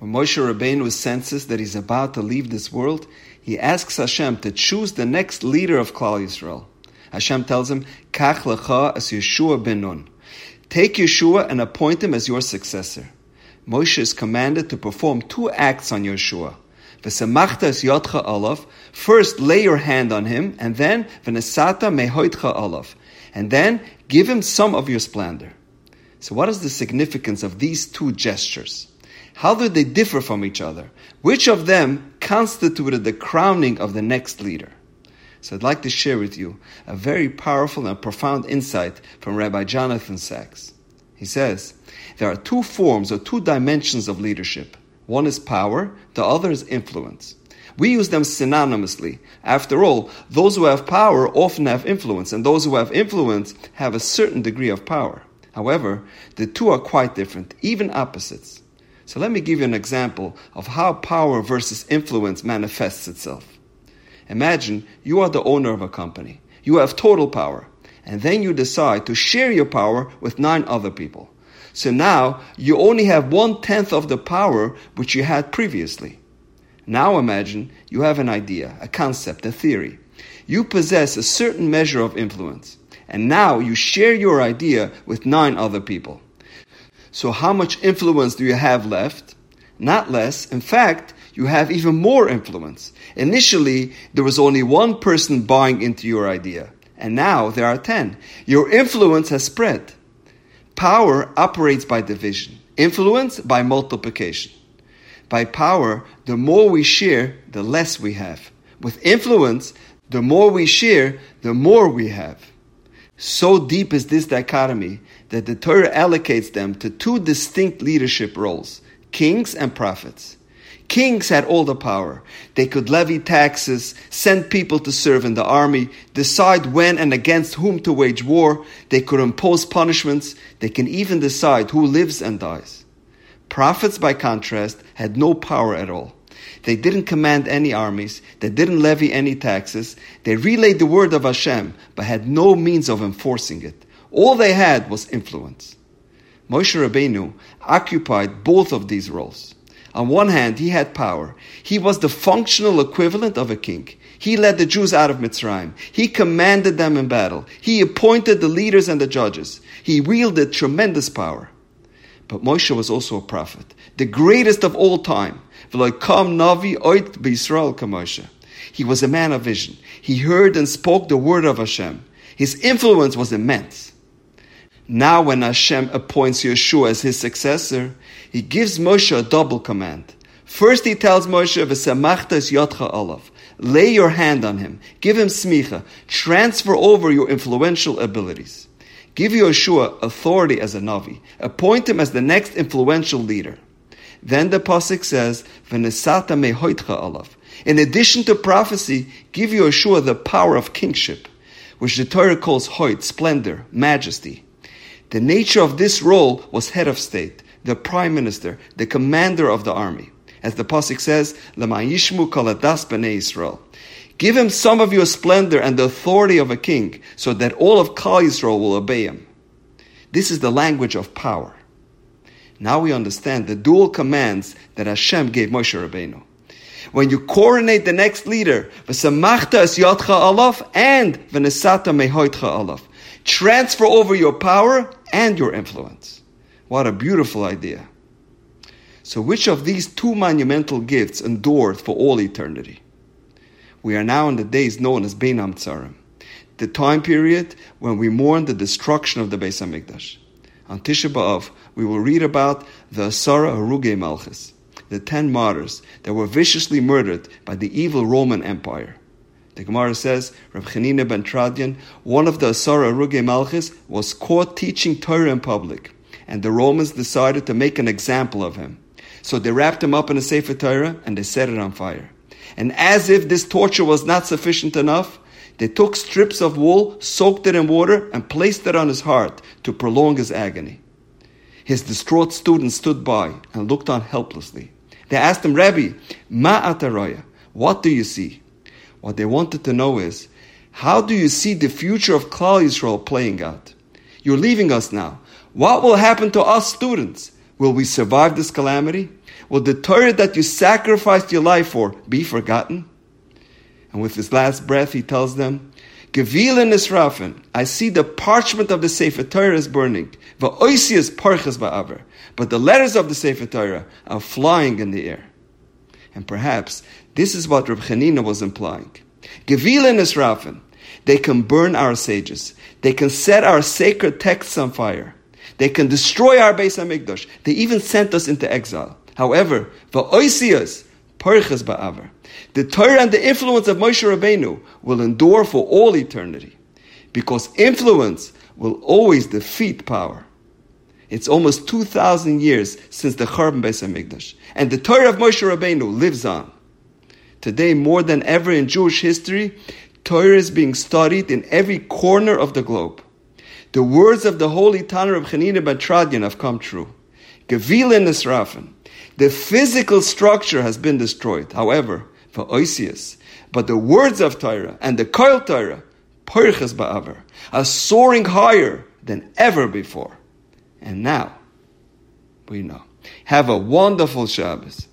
When Moshe Rabbeinu senses that he's about to leave this world, he asks Hashem to choose the next leader of Klal Yisrael. Hashem tells him, Kach lecha as Yeshua ben Nun. Take Yeshua and appoint him as your successor. Moshe is commanded to perform two acts on Yeshua. V'semachta yotcha alav. First, lay your hand on him, and then v'nesata mehoitcha alav. And then give him some of your splendor. So, what is the significance of these two gestures? How do they differ from each other? Which of them constituted the crowning of the next leader? So I'd like to share with you a very powerful and profound insight from Rabbi Jonathan Sacks. He says, there are two forms or two dimensions of leadership. One is power, the other is influence. We use them synonymously. After all, those who have power often have influence, and those who have influence have a certain degree of power. However, the two are quite different, even opposites. So let me give you an example of how power versus influence manifests itself. Imagine you are the owner of a company. You have total power. And then you decide to share your power with nine other people. So now you only have one tenth of the power which you had previously. Now imagine you have an idea, a concept, a theory. You possess a certain measure of influence. And now you share your idea with nine other people. So how much influence do you have left? Not less. In fact, you have even more influence. Initially, there was only one person buying into your idea, and now there are ten. Your influence has spread. Power operates by division, influence by multiplication. By power, the more we share, the less we have. With influence, the more we share, the more we have. So deep is this dichotomy that the Torah allocates them to two distinct leadership roles kings and prophets. Kings had all the power. They could levy taxes, send people to serve in the army, decide when and against whom to wage war. They could impose punishments. They can even decide who lives and dies. Prophets, by contrast, had no power at all. They didn't command any armies. They didn't levy any taxes. They relayed the word of Hashem, but had no means of enforcing it. All they had was influence. Moshe Rabbeinu occupied both of these roles. On one hand, he had power. He was the functional equivalent of a king. He led the Jews out of Mitzrayim. He commanded them in battle. He appointed the leaders and the judges. He wielded tremendous power. But Moshe was also a prophet, the greatest of all time. He was a man of vision. He heard and spoke the word of Hashem. His influence was immense. Now, when Hashem appoints Yeshua as his successor, he gives Moshe a double command. First, he tells Moshe, "V'semachtas yotcha olav." Lay your hand on him. Give him smicha. Transfer over your influential abilities. Give Yeshua authority as a Navi. Appoint him as the next influential leader. Then the pasuk says, "V'nesata mehoitcha alav." In addition to prophecy, give Yeshua the power of kingship, which the Torah calls hoit, splendor, majesty. The nature of this role was head of state, the prime minister, the commander of the army. As the pasuk says, "L'ma'yishmu kaladas b'nei Yisrael." Give him some of your splendor and the authority of a king, so that all of Klal Yisrael will obey him. This is the language of power. Now we understand the dual commands that Hashem gave Moshe Rabbeinu. When you coronate the next leader, v'samachta es yotcha and v'nesata mehoitcha alaf. Transfer over your power and your influence. What a beautiful idea. So which of these two monumental gifts endured for all eternity? We are now in the days known as Bein Hametzarim, the time period when we mourn the destruction of the Beis Hamikdash. On Tisha B'Av, we will read about the Asara Haruge Malchus, the ten martyrs that were viciously murdered by the evil Roman Empire. The Gemara says, Reb Chanina ben Tradian, one of the Asara Haruge Malchus, was caught teaching Torah in public, and the Romans decided to make an example of him. So they wrapped him up in a Sefer Torah and they set it on fire. And as if this torture was not sufficient enough, they took strips of wool, soaked it in water, and placed it on his heart to prolong his agony. His distraught students stood by and looked on helplessly. They asked him, Rabbi, Ma ataraya, what do you see? What they wanted to know is, how do you see the future of Klal Yisrael playing out? You're leaving us now. What will happen to us students? Will we survive this calamity? Will the Torah that you sacrificed your life for be forgotten? And with his last breath, he tells them, Gevila Nisrafen, I see the parchment of the Sefer Torah is burning. Va'oisias parchas ba'aver. But the letters of the Sefer Torah are flying in the air. And perhaps this is what Reb Chanina was implying. Gevila Nisrafen, they can burn our sages. They can set our sacred texts on fire. They can destroy our Beis Hamikdash. They even sent us into exile. However, va'oisias parchas ba'aver. The Torah and the influence of Moshe Rabbeinu will endure for all eternity, because influence will always defeat power. It's almost 2,000 years since the Churban Beis Hamikdash, and the Torah of Moshe Rabbeinu lives on. Today, more than ever in Jewish history, Torah is being studied in every corner of the globe. The words of the holy Tanna of Chanina Batradian have come true. Gevila Nisrafen. The physical structure has been destroyed. However, for Oisius, but the words of Torah and the Koil Torah, Perches Ba'aver, are soaring higher than ever before. And now, we know. Have a wonderful Shabbos.